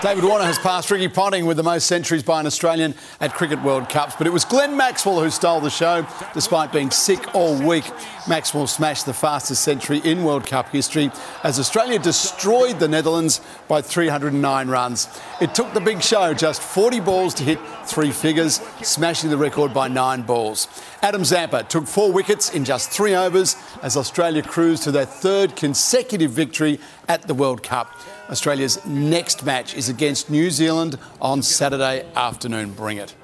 David Warner has passed Ricky Ponting with the most centuries by an Australian at Cricket World Cups, but it was Glenn Maxwell who stole the show despite being sick all week. Maxwell smashed the fastest century in World Cup history as Australia destroyed the Netherlands by 309 runs. It took the big show just 40 balls to hit three figures, smashing the record by nine balls. Adam Zampa took four wickets in just three overs as Australia cruised to their third consecutive victory at the World Cup. Australia's next match is against New Zealand on Saturday afternoon. Bring it.